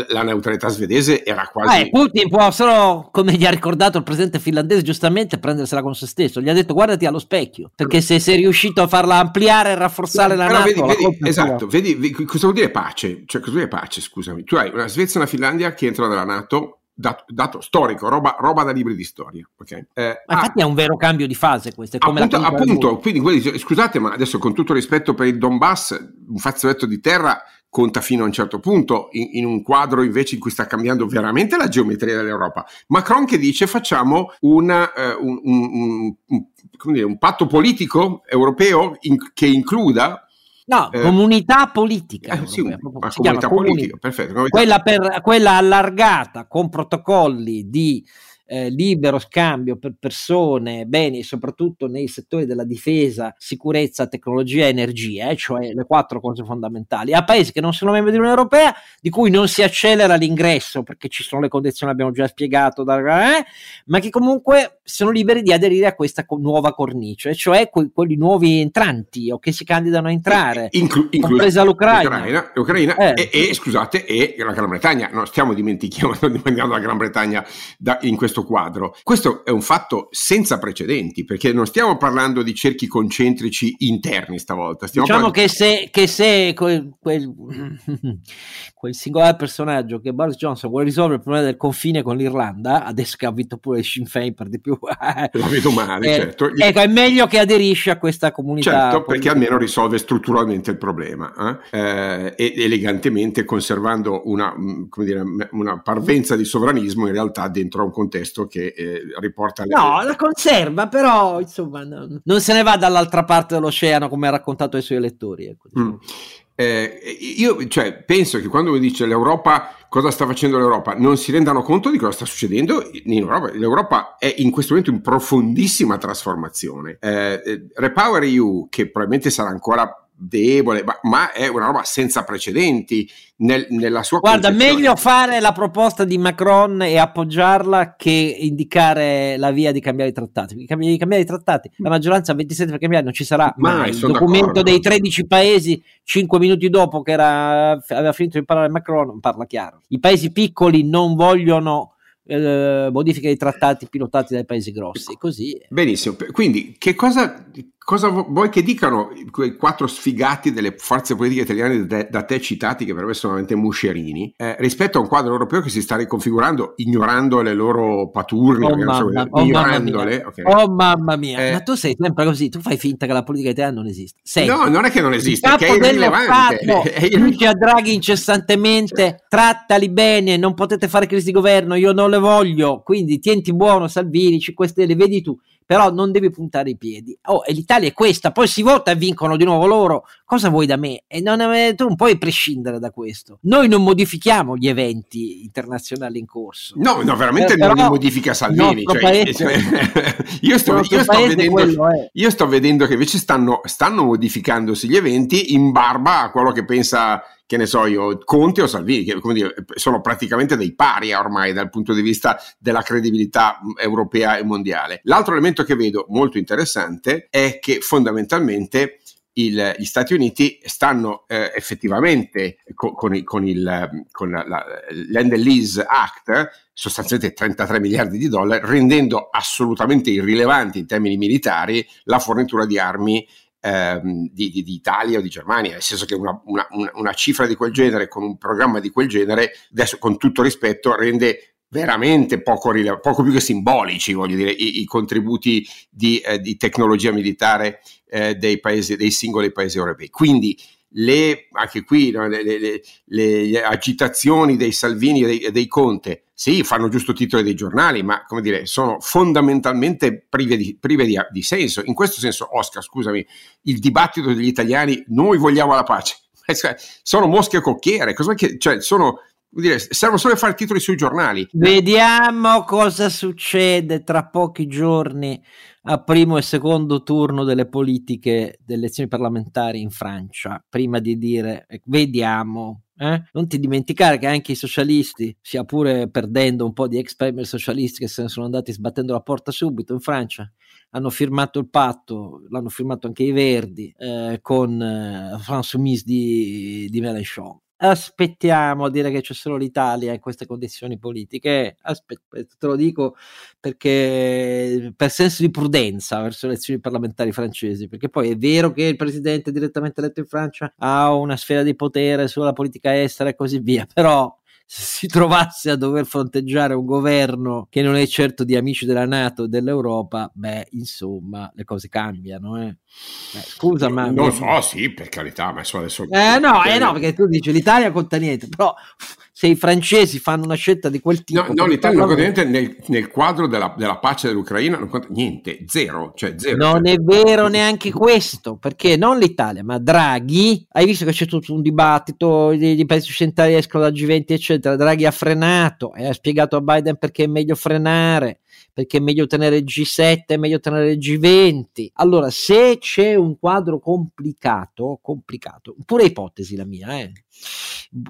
la neutralità svedese era quasi... Eh, Putin può solo, come gli ha ricordato il presidente finlandese giustamente, prendersela con se stesso. Gli ha detto guardati allo specchio, perché se sei riuscito a farla ampliare e rafforzare la Però NATO... vedi, la vedi, esatto, vedi, cosa vuol dire pace? Cioè, cosa vuol dire pace, scusami? Tu hai una Svezia e una Finlandia che entrano nella NATO dato, dato storico, roba, roba, da libri di storia. Okay? Eh, ma infatti ah, è un vero cambio di fase questo. È come appunto, appunto quindi quelli, scusate, ma adesso con tutto rispetto per il Donbass, un fazzoletto di terra conta fino a un certo punto, in, in, un quadro invece in cui sta cambiando veramente la geometria dell'Europa. Macron che dice facciamo una, uh, un, un, un, dire, un, patto politico europeo in, che includa No, eh, comunità politica. Eh, sì, una comunità politica, perfetto. Quella, per, quella allargata con protocolli di eh, libero scambio per persone, beni, soprattutto nei settori della difesa, sicurezza, tecnologia e energia, eh, cioè le quattro cose fondamentali, a paesi che non sono membri dell'Unione Europea, di cui non si accelera l'ingresso perché ci sono le condizioni, abbiamo già spiegato, da, eh, ma che comunque sono liberi di aderire a questa co- nuova cornice, cioè que- quelli nuovi entranti o che si candidano a entrare, Inclu- compresa l'Ucraina. L'Ucraina, l'Ucraina eh. e, e, scusate, e la Gran Bretagna, non stiamo (laughs) dimenticando, la Gran Bretagna da, in questo questo quadro. Questo è un fatto senza precedenti, perché non stiamo parlando di cerchi concentrici interni stavolta. Stiamo diciamo parlando... che se, che se quel, quel, (laughs) quel, singolare personaggio che Boris Johnson vuole risolvere il problema del confine con l'Irlanda, adesso che ha vinto pure il Sinn Féin per di più, (laughs) la vedo male, eh, certo. Ecco, è meglio che aderisci a questa comunità. Certo, perché almeno risolve strutturalmente il problema eh? Eh, e elegantemente conservando una, mm, dire, una parvenza di sovranismo in realtà dentro a un contesto testo che eh, riporta le... No, la conserva, però insomma no, non se ne va dall'altra parte dell'oceano come ha raccontato ai suoi lettori. Ecco, diciamo. mm. Eh, io cioè, penso che quando mi dice l'Europa, cosa sta facendo l'Europa, non si rendano conto di cosa sta succedendo in Europa. L'Europa è in questo momento in profondissima trasformazione. Eh, eh Repower EU, che probabilmente sarà ancora debole, ma, ma, è una roba senza precedenti nel, nella sua Guarda, meglio fare la proposta di Macron e appoggiarla che indicare la via di cambiare i trattati. Di cambiare, di cambiare i trattati, la maggioranza 27 per cambiare non ci sarà mai. mai. Il documento d'accordo. dei 13 paesi, 5 minuti dopo che era, aveva finito di parlare Macron, parla chiaro. I paesi piccoli non vogliono eh, modifiche dei trattati pilotati dai paesi grossi. Così. Benissimo, quindi che cosa, cosa vuoi che dicano quei quattro sfigati delle forze politiche italiane da, da te citati, che per me sono veramente muscerini, eh, rispetto a un quadro europeo che si sta riconfigurando ignorando le loro paturne, oh, mamma, so, oh, ignorandole? Mamma okay. Oh mamma mia, eh, ma tu sei sempre così, tu fai finta che la politica italiana non esiste. Sempre. No, non è che non esiste, è che è irrilevante. Dice (laughs) a Draghi incessantemente, trattali bene, non potete fare crisi di governo, io non le voglio, quindi tienti buono Salvini, 5 Stelle, vedi tu però non devi puntare i piedi. Oh, e l'Italia è questa, poi si vota e vincono di nuovo loro. Cosa vuoi da me? E non, tu non puoi prescindere da questo. Noi non modifichiamo gli eventi internazionali in corso. No, no, veramente eh, non li modifica Salvini. Cioè, paese, (laughs) io, sto, io, sto vedendo, io, sto, vedendo, che invece stanno, stanno modificandosi gli eventi in barba a quello che pensa che ne so io, Conte o Salvini, che dire, sono praticamente dei pari ormai dal punto di vista della credibilità europea e mondiale. L'altro elemento che vedo molto interessante è che fondamentalmente il, gli Stati Uniti stanno eh, effettivamente con, con, con, il, con la, la, l'End Lease Act sostanzialmente 33 miliardi di dollari, rendendo assolutamente irrilevanti in termini militari la fornitura di armi ehm, di, di, di, Italia o di Germania, nel senso che una, una, una, cifra di quel genere con un programma di quel genere, adesso con tutto rispetto, rende veramente poco, poco più che simbolici, voglio dire, i, i contributi di, eh, di, tecnologia militare eh, dei, paesi, dei singoli paesi europei. Quindi le, anche qui no, le, le, le, agitazioni dei Salvini e dei, dei, Conte, sì, fanno giusto titolo dei giornali, ma come dire, sono fondamentalmente prive, di, prive di, di, senso. In questo senso, Oscar, scusami, il dibattito degli italiani, noi vogliamo la pace, (laughs) cioè, sono mosche cocchiere, che, cioè, sono, dire, servono solo a fare titoli sui giornali. Vediamo cosa succede tra pochi giorni a primo e secondo turno delle politiche delle elezioni parlamentari in Francia, prima di dire vediamo. Eh? Non ti dimenticare che anche i socialisti, sia pure perdendo un po' di ex premier socialisti che se ne sono andati sbattendo la porta subito in Francia, hanno firmato il patto, l'hanno firmato anche i Verdi, eh, con eh, France Mise di, di Mélenchon aspettiamo a dire che c'è solo l'Italia in queste condizioni politiche. Aspetta, te lo dico perché per senso di prudenza verso le elezioni parlamentari francesi, perché poi è vero che il presidente direttamente eletto in Francia ha una sfera di potere sulla politica estera e così via, (laughs) però se si trovasse a dover fronteggiare un governo che non è certo di amici della Nato e dell'Europa, beh, insomma, le cose cambiano. Eh. Beh, scusa, ma. Non lo so, sì, per carità, ma adesso. Eh no, eh no, perché tu dici l'Italia conta niente, però se i francesi fanno una scelta di quel tipo. No, no l'Italia non conta niente nel, nel quadro della, della, pace dell'Ucraina, non conta niente, zero. Cioè zero non cioè. è vero neanche questo, perché non l'Italia, ma Draghi, hai visto che c'è tutto un dibattito, i paesi occidentali escono dal G20, eccetera. Draghi ha frenato e ha spiegato a Biden perché è meglio frenare perché è meglio tenere il G7, è meglio tenere il G20. Allora, se c'è un quadro complicato, complicato, pure ipotesi la mia, eh,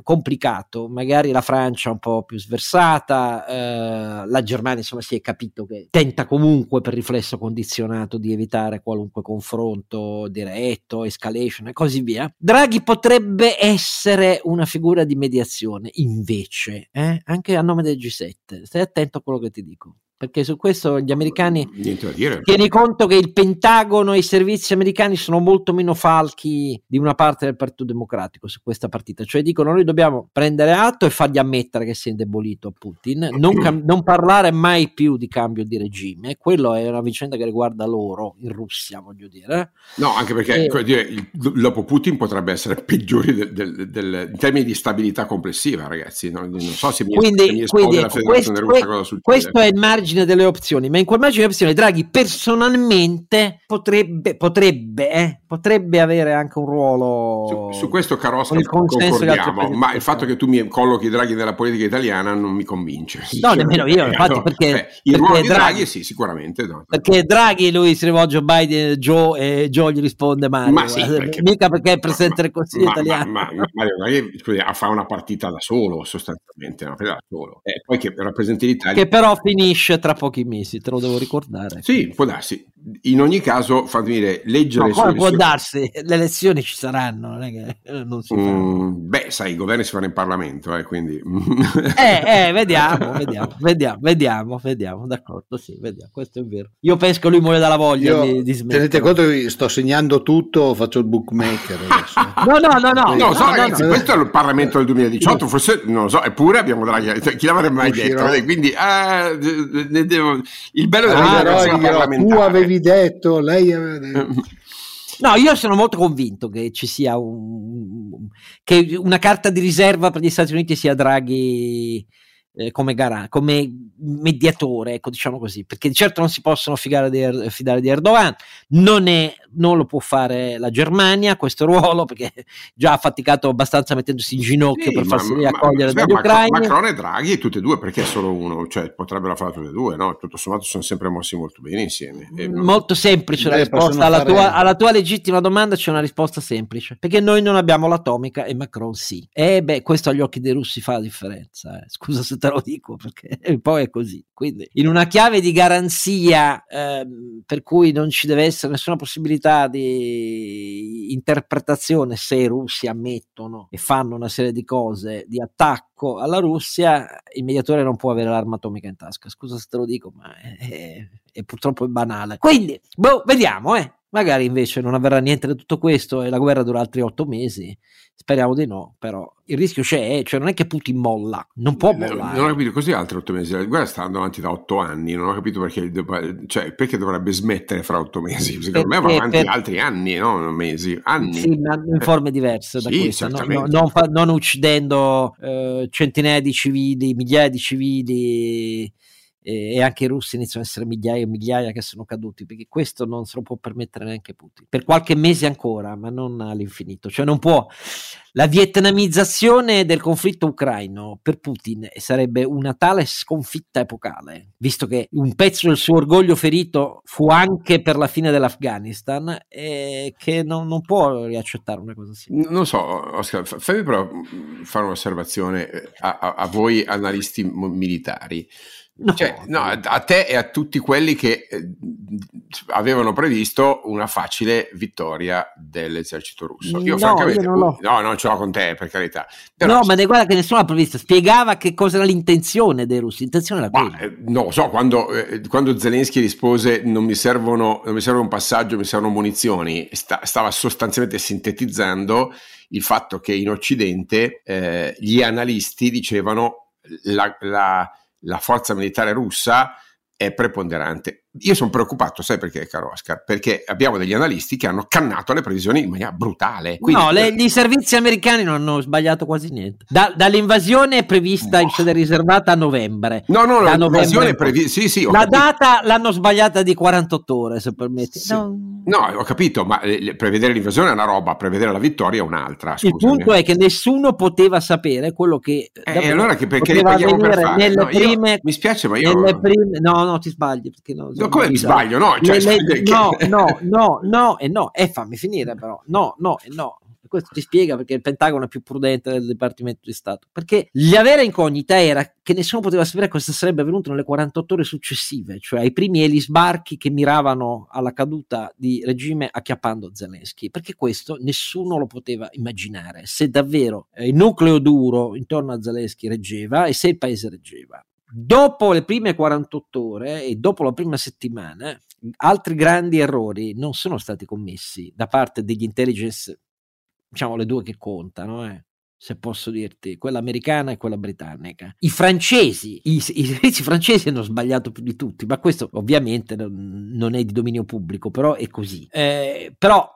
complicato, magari la Francia un po' più sversata, eh, la Germania insomma si è capito che tenta comunque per riflesso condizionato di evitare qualunque confronto diretto, escalation e così via. Draghi potrebbe essere una figura di mediazione, invece, eh, anche a nome del G7. Stai attento a quello che ti dico perché su questo gli americani dire. tieni conto che il Pentagono e i servizi americani sono molto meno falchi di una parte del Partito Democratico su questa partita. Cioè dicono noi dobbiamo prendere atto e fargli ammettere che si è indebolito Putin non, cam- non parlare mai più di cambio di regime. Quello è una vicenda che riguarda loro in Russia voglio dire. No anche perché e... dire, il, dopo Putin potrebbe essere peggiore del, del, del, in termini di stabilità complessiva ragazzi. No? non so se mi, quindi, se mi quindi questo, questo, questo è il margine margine delle opzioni, ma in quel margine delle opzioni Draghi personalmente potrebbe, potrebbe, eh, potrebbe avere anche un ruolo. Su, su questo Carosca concordiamo, ma il fatto che tu mi collochi Draghi nella politica italiana non mi convince. No, nemmeno io, infatti, perché, eh, il ruolo di Draghi, Draghi sì, sicuramente. No. Perché Draghi lui si rivolge a Biden, Joe e Joe gli risponde Mario. Ma sì, perché, mica perché è presente (laughs) del Consiglio ma, italiano. Ma, ma, Mario Draghi scusi, fa una partita da solo, sostanzialmente, una partita da solo. E poi che rappresenti l'Italia. Che però finisce tra pochi mesi, te lo devo ricordare. Sì, può darsi. In ogni caso, fammi dire, leggere... No, può darsi, le elezioni ci saranno, non è che eh, non si mm, Beh, sai, i governi si fanno in Parlamento, eh, quindi... (laughs) eh, eh, vediamo, vediamo, vediamo, vediamo, vediamo, d'accordo, sì, vediamo, questo è vero. Io penso che lui muore dalla voglia Io, di, di smettere. Tenete conto che sto segnando tutto, faccio il bookmaker adesso. (laughs) no, no, no, no. No, so, no, ragazzi, no, questo è il Parlamento del 2018, forse, non lo so, eppure abbiamo Draghi, cioè, chi l'avrebbe mai Uscirò. detto? Quindi, eh, ne devo, il bello della ah, parlamentare. Tu avevi detto, lei aveva detto. (laughs) No, io sono molto convinto che ci sia un, che una carta di riserva per gli Stati Uniti sia Draghi eh, come, gara, come mediatore, ecco, diciamo così, perché certo non si possono di er- fidare di Erdogan, non, è, non, lo può fare la Germania questo ruolo, perché (laughs) già ha faticato abbastanza mettendosi in ginocchio sì, per farsi ma, riaccogliere ma, dagli Macron, ucraini. Macron e Draghi e tutti e due, perché solo uno? Cioè, potrebbero fare tutti e due, no? Tutto sommato sono sempre mossi molto bene insieme. E molto semplice la risposta alla, fare... tua, alla, tua, legittima domanda c'è una risposta semplice, perché noi non abbiamo l'atomica e Macron sì. E beh, questo agli occhi dei russi fa la differenza, eh. scusa se te lo dico, perché (laughs) poi è così. Quindi, in una chiave di garanzia eh, per cui non ci deve essere nessuna possibilità di interpretazione se i russi ammettono e fanno una serie di cose di attacco alla Russia, il mediatore non può avere l'arma atomica in tasca. Scusa se te lo dico, ma è, è purtroppo banale. Quindi, boh, vediamo, eh. Magari invece non avverrà niente di tutto questo e la guerra dura altri otto mesi. Speriamo di no, però il rischio c'è, cioè non è che Putin molla, non può mollare. Non ho capito così altri otto mesi. La guerra sta andando avanti da otto anni, non ho capito perché, cioè, perché dovrebbe smettere fra otto mesi. Secondo perché, me va avanti per... altri anni, no? Mesi, anni. Sì, ma in forme diverse da sì, questa, no, no, non, fa, non, uccidendo eh, centinaia di civili, migliaia di civili e anche i russi iniziano ad essere migliaia e migliaia che sono caduti, perché questo non se lo può permettere neanche Putin. Per qualche mese ancora, ma non all'infinito. Cioè non può. La vietnamizzazione del conflitto ucraino per Putin sarebbe una tale sconfitta epocale, visto che un pezzo del suo orgoglio ferito fu anche per la fine dell'Afghanistan, e che non, non può riaccettare una cosa simile. Non so, Oscar, fammi però fare un'osservazione a, a, a voi analisti militari No, cioè, no, a te e a tutti quelli che eh, avevano previsto una facile vittoria dell'esercito russo. Io no, francamente, io no, non ce l'ho con te, per carità. Però, no, ma ne guarda che nessuno l'ha previsto. Spiegava che cosa era l'intenzione dei russi. L'intenzione era quella. Eh, no, so, quando, eh, quando, Zelensky rispose non mi, servono, non mi serve un passaggio, mi servono munizioni, sta, stava sostanzialmente sintetizzando il fatto che in Occidente eh, gli analisti dicevano la, la la forza militare russa è preponderante. Io sono preoccupato, sai perché, caro Oscar? Perché abbiamo degli analisti che hanno cannato le previsioni in maniera brutale. Quindi, no, le, i servizi americani non hanno sbagliato quasi niente. Da, dall'invasione è prevista in sede riservata a novembre. No, no, no l'invasione è prevista. Sì, sì, la capito. data l'hanno sbagliata di 48 ore, se permetti. Sì. No. no. ho capito, ma eh, prevedere l'invasione è una roba, prevedere la vittoria è un'altra. Scusami. Il punto è che nessuno poteva sapere quello che. E eh, allora che perché li paghiamo per fare? Nelle no, prime, io, mi spiace, ma io. Prime, no, no, ti sbagli. Perché no, no come mi sbaglio? No, cioè, le, le, no, (laughs) no, no, no e no. E fammi finire però. No, no e no. Questo ti spiega perché il Pentagono è più prudente del Dipartimento di Stato. Perché la vera incognita era che nessuno poteva sapere cosa sarebbe avvenuto nelle 48 ore successive, cioè ai primi eli sbarchi che miravano alla caduta di regime acchiappando Zelensky. Perché questo nessuno lo poteva immaginare. Se davvero eh, il nucleo duro intorno a Zelensky reggeva e se il paese reggeva. Dopo le prime 48 ore e dopo la prima settimana, altri grandi errori non sono stati commessi da parte degli intelligence, diciamo le due che contano, eh se posso dirti, quella americana e quella britannica. I francesi, i, servizi francesi hanno sbagliato più di tutti, ma questo ovviamente non è di dominio pubblico, però è così. Eh, però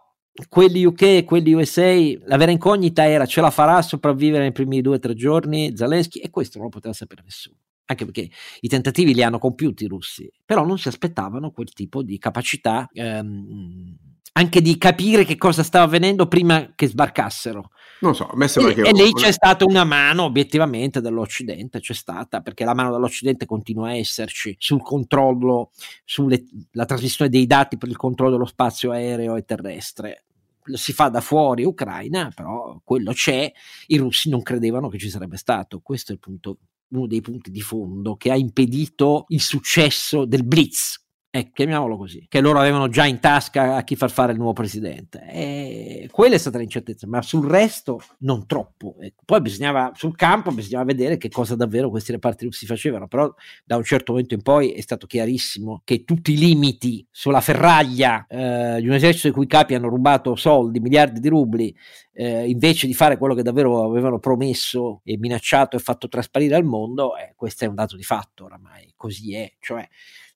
quelli UK e quelli USA, la vera incognita era ce la farà a sopravvivere nei primi due o tre giorni Zelensky e questo non lo poteva sapere nessuno anche perché i tentativi li hanno compiuti i russi, però non si aspettavano quel tipo di capacità ehm, anche di capire che cosa stava avvenendo prima che sbarcassero. Non so, a me sembra e, che... E lì c'è stata una mano obiettivamente dell'Occidente, c'è stata, perché la mano dell'Occidente continua a esserci sul controllo, sulla trasmissione dei dati per il controllo dello spazio aereo e terrestre si fa da fuori Ucraina, però quello c'è, i russi non credevano che ci sarebbe stato, questo è il punto uno dei punti di fondo che ha impedito il successo del Blitz, eh, chiamiamolo così, che loro avevano già in tasca a chi far fare il nuovo presidente. E quella è stata l'incertezza, ma sul resto non troppo. Ecco. Poi bisognava, sul campo bisognava vedere che cosa davvero questi reparti russi facevano, però da un certo momento in poi è stato chiarissimo che tutti i limiti sulla ferraglia eh, di un esercito i cui capi hanno rubato soldi, miliardi di rubli, eh, invece di fare quello che davvero avevano promesso e minacciato e fatto trasparire al mondo, eh, questo è un dato di fatto oramai, così è. Cioè,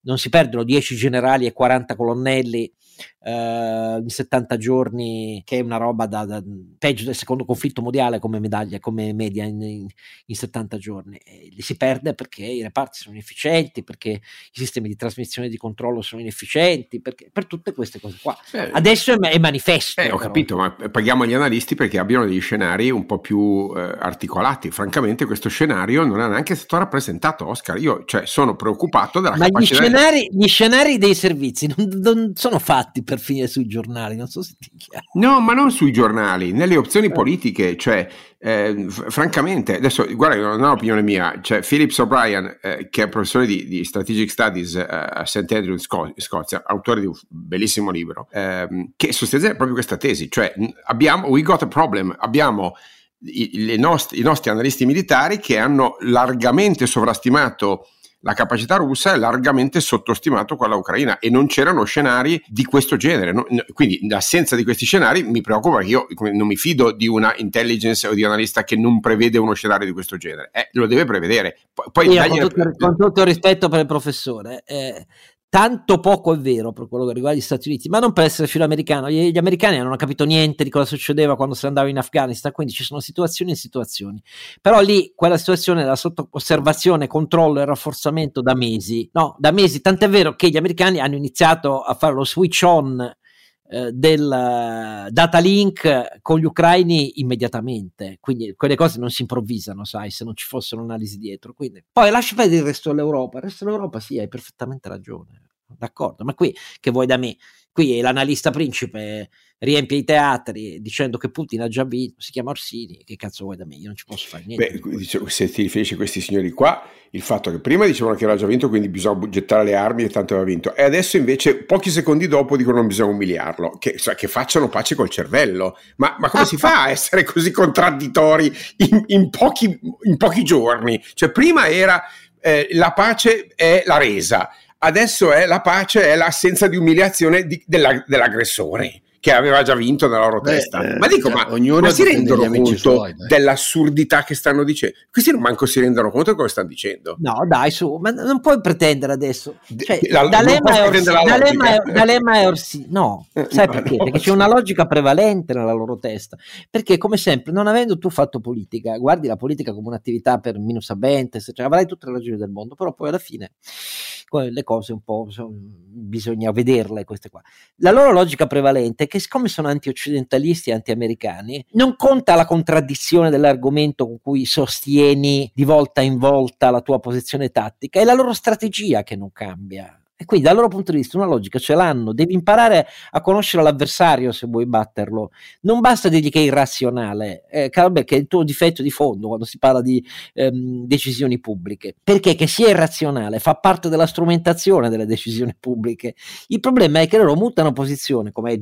non si perdono 10 generali e 40 colonnelli eh, in 70 giorni, che è una roba da, da, peggio del secondo conflitto mondiale come medaglia, come media in, in, in 70 giorni. E li si perde perché i reparti sono inefficienti, perché i sistemi di trasmissione e di controllo sono inefficienti, perché, per tutte queste cose qua. Eh, Adesso è, è manifesto. Eh, ho capito, ma paghiamo gli analisti perché abbiano degli scenari un po' più eh, articolati. Francamente questo scenario non è neanche stato rappresentato, Oscar. Io cioè, sono preoccupato della ma capacità... Gli scenari, gli scenari dei servizi non, non sono fatti per finire sui giornali, non so se ti chiaro. No, ma non sui giornali, nelle opzioni eh. politiche, cioè eh, f- francamente, adesso guarda, non è un'opinione mia, cioè Phillips O'Brien, eh, che è professore di, di Strategic Studies eh, a St. Andrew in, Sco- Scozia, autore di un bellissimo libro, ehm, che sostiene proprio questa tesi, cioè abbiamo, we got a problem, abbiamo i, nostri, i nostri analisti militari che hanno largamente sovrastimato la capacità russa è largamente sottostimato quella ucraina e non c'erano scenari di questo genere. No? Quindi l'assenza di questi scenari mi preoccupa perché io non mi fido di una intelligence o di un analista che non prevede uno scenario di questo genere. Eh, lo deve prevedere. Poi, io, con, tutto, con, tutto, il rispetto per il professore, eh, tanto poco è vero per quello che riguarda gli Stati Uniti, ma non per essere filoamericano. Gli, gli americani non hanno capito niente di cosa succedeva quando si andava in Afghanistan, quindi ci sono situazioni e situazioni. Però lì quella situazione era sotto osservazione, controllo e rafforzamento da mesi. No, da mesi, tant'è vero che gli americani hanno iniziato a fare lo switch on eh, del uh, data link con gli ucraini immediatamente. Quindi quelle cose non si improvvisano, sai, se non ci fosse un'analisi dietro. Quindi, poi lascia perdere il resto dell'Europa. Il resto dell'Europa sì, hai perfettamente ragione d'accordo, ma qui che vuoi da me? Qui l'analista principe riempie i teatri dicendo che Putin ha già vinto, si chiama Orsini, che cazzo vuoi da me? Io non ci posso fare niente. Beh, dice, se ti riferisci a questi signori qua, il fatto che prima dicevano che era già vinto, quindi bisogna gettare le armi e tanto aveva vinto, e adesso invece pochi secondi dopo dicono non bisogna umiliarlo, che, cioè, che facciano pace col cervello. Ma, ma come si fa a essere così contraddittori in, in, pochi, in pochi, giorni? Cioè prima era eh, la pace è la resa, adesso è la pace è l'assenza di umiliazione di, della, dell'aggressore che aveva già vinto nella loro Beh, testa. Eh, ma dico, ma, ma si rendono conto suoi, dell'assurdità che stanno dicendo? Questi non manco si rendono conto di cosa stanno dicendo. No, dai, su, ma non puoi pretendere adesso. Cioè, la, D'Alema, è Orsi, D'Alema, è, D'Alema è Orsi. No, eh, sai perché? Perché c'è una logica prevalente nella loro testa. Perché, come sempre, non avendo tu fatto politica, guardi la politica come un'attività per minus abentes, cioè avrai tutte le ragioni del mondo, però poi alla fine le cose un po' bisogna vederle queste qua. La loro logica prevalente è che siccome sono anti-occidentalisti e anti-americani, non conta la contraddizione dell'argomento con cui sostieni di volta in volta la tua posizione tattica, è la loro strategia che non cambia. E quindi dal loro punto di vista una logica ce l'hanno, devi imparare a conoscere l'avversario se vuoi batterlo. Non basta dirgli che è irrazionale, eh, che è il tuo difetto di fondo quando si parla di ehm, decisioni pubbliche. Perché che sia irrazionale fa parte della strumentazione delle decisioni pubbliche. Il problema è che loro mutano posizione, come hai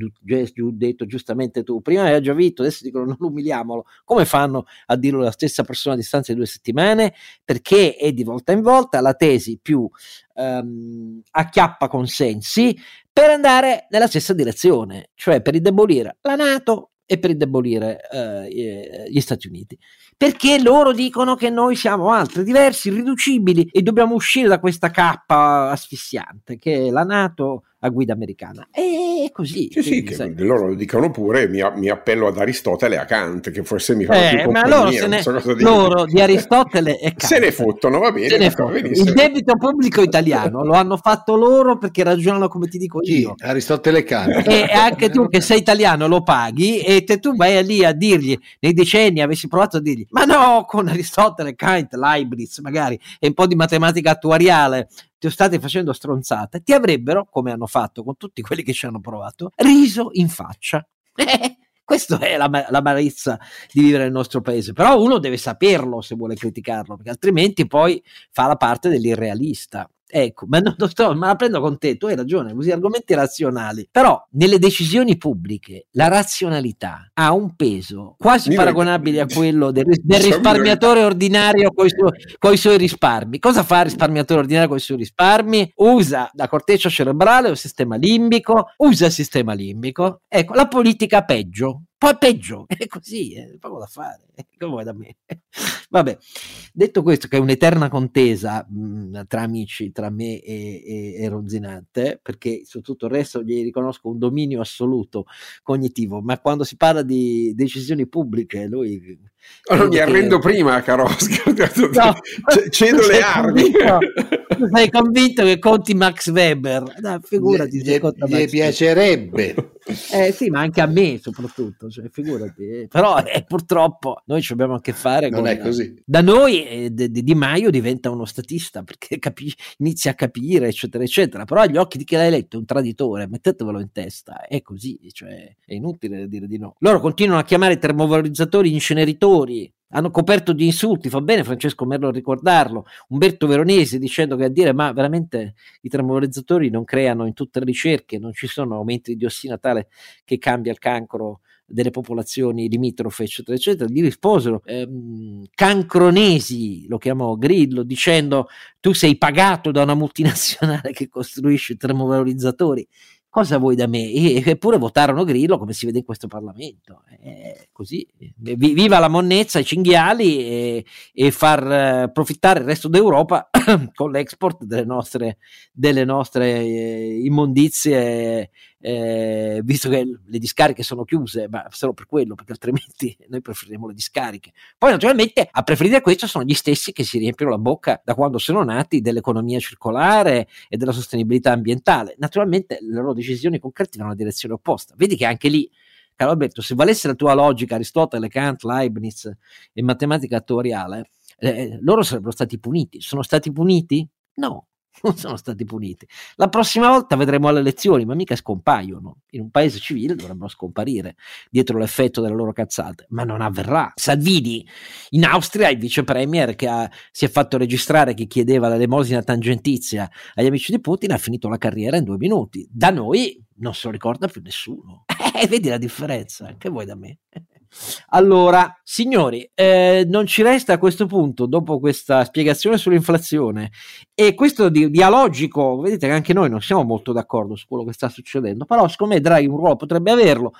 detto giustamente tu. Prima aveva già vinto, adesso dicono non umiliamolo. Come fanno a dirlo la stessa persona a distanza di due settimane? Perché è di volta in volta la tesi più ehm, acchiappa consensi per andare nella stessa direzione, cioè per indebolire la Nato e per indebolire eh, gli Stati Uniti. Perché loro dicono che noi siamo altri, diversi, irriducibili e dobbiamo uscire da questa cappa asfissiante che è la Nato a guida americana. E così. Sì, sì, che loro lo dicono pure, mi, mi, appello ad Aristotele e a Kant, che forse mi fanno eh, più ma loro, ne, so loro di Aristotele e Kant. (laughs) Se ne fottono, va bene. Ne fottono. Il debito pubblico italiano lo hanno fatto loro perché ragionano come ti dico Chi? io. Aristotele e Kant. E anche tu che sei italiano lo paghi e te tu vai lì a dirgli, nei decenni avessi provato a dirgli, ma no, con Aristotele, Kant, Leibniz magari, e un po' di matematica attuariale, ti state facendo stronzate, ti avrebbero, come hanno fatto con tutti quelli che ci hanno provato, riso in faccia. Questa è la, l'amarezza di vivere nel nostro paese, però uno deve saperlo se vuole criticarlo, perché altrimenti poi fa la parte dell'irrealista. Ecco, ma, non, sto, (laughs) ma la prendo con te, tu hai ragione, così argomenti razionali. Però nelle decisioni pubbliche la razionalità ha un peso quasi mi paragonabile a quello del, del risparmiatore ordinario con i suoi risparmi. Cosa fa il risparmiatore ordinario con i suoi risparmi? Usa la corteccia cerebrale o il sistema limbico, usa il sistema limbico. Ecco, la politica peggio, poi peggio, (laughs) è così, è poco da fare, (laughs) come vuoi da me. (laughs) Vabbè, detto questo, che è un'eterna contesa mh, tra amici, tra me e, e, e, Ronzinante, perché su tutto il resto gli riconosco un dominio assoluto cognitivo, ma quando si parla di decisioni pubbliche, lui... Oh, non mi arrendo che... prima, caro Oscar, no, cedo le armi. (laughs) sei convinto che conti Max Weber? No, figurati, gli, gli, piacerebbe. Eh sì, ma anche a me soprattutto, cioè, figurati. Però eh, purtroppo noi ci abbiamo a che fare non con... è così. Da noi eh, Di Maio diventa uno statista perché capi... inizia a capire, eccetera, eccetera. Però agli occhi di chi l'ha eletto è un traditore, mettetevelo in testa, è così, cioè è inutile dire di no. Loro continuano a chiamare i termovalorizzatori inceneritori hanno coperto di insulti, fa bene Francesco Merlo a ricordarlo, Umberto Veronesi dicendo che a dire ma veramente i termovalorizzatori non creano in tutte le ricerche, non ci sono aumenti di diossina tale che cambia il cancro delle popolazioni limitrofe, eccetera, eccetera, gli risposero ehm, cancronesi, lo chiamò Grillo, dicendo tu sei pagato da una multinazionale (laughs) che costruisce termovalorizzatori cosa vuoi da me? Eppure votarono Grillo come si vede in questo Parlamento. È così, viva la monnezza, i cinghiali e, e far eh, profittare il resto d'Europa (clears throat) con l'export delle nostre, delle nostre eh, immondizie eh, visto che le discariche sono chiuse, ma solo per quello, perché altrimenti (laughs) noi preferiremo le discariche. Poi naturalmente a preferire questo sono gli stessi che si riempiono la bocca da quando sono nati dell'economia circolare e della sostenibilità ambientale. Naturalmente le loro decisioni concrete vanno nella direzione opposta. Vedi che anche lì caro Alberto, se valesse la tua logica, Aristotele, Kant, Leibniz e matematica attuariale, eh, loro sarebbero stati puniti. Sono stati puniti? No, (laughs) non sono stati puniti. La prossima volta vedremo alle elezioni, ma mica scompaiono. In un paese civile dovrebbero scomparire dietro l'effetto delle loro cazzate, ma non avverrà. Salvini in Austria, il vice premier che ha, si è fatto registrare che chiedeva l'elemosina tangentizia agli amici di Putin, ha finito la carriera in due minuti. Da noi non se lo ricorda più nessuno. (laughs) Eh, vedi la differenza? Che vuoi da me? Allora, signori, eh, non ci resta a questo punto, dopo questa spiegazione sull'inflazione e questo di- dialogico, vedete che anche noi non siamo molto d'accordo su quello che sta succedendo, però secondo me Draghi un ruolo potrebbe averlo,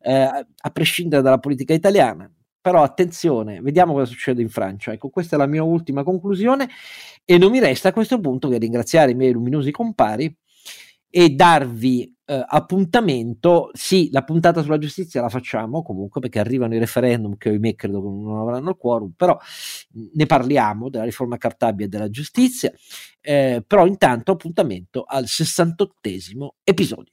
eh, a prescindere dalla politica italiana. Però attenzione, vediamo cosa succede in Francia. Ecco, questa è la mia ultima conclusione e non mi resta a questo punto che ringraziare i miei luminosi compari e darvi eh, appuntamento. Sì, la puntata sulla giustizia la facciamo comunque perché arrivano i referendum che ahimè credo che non avranno il quorum, però ne parliamo della riforma cartabia e della giustizia. Eh, però intanto appuntamento al 68 episodio.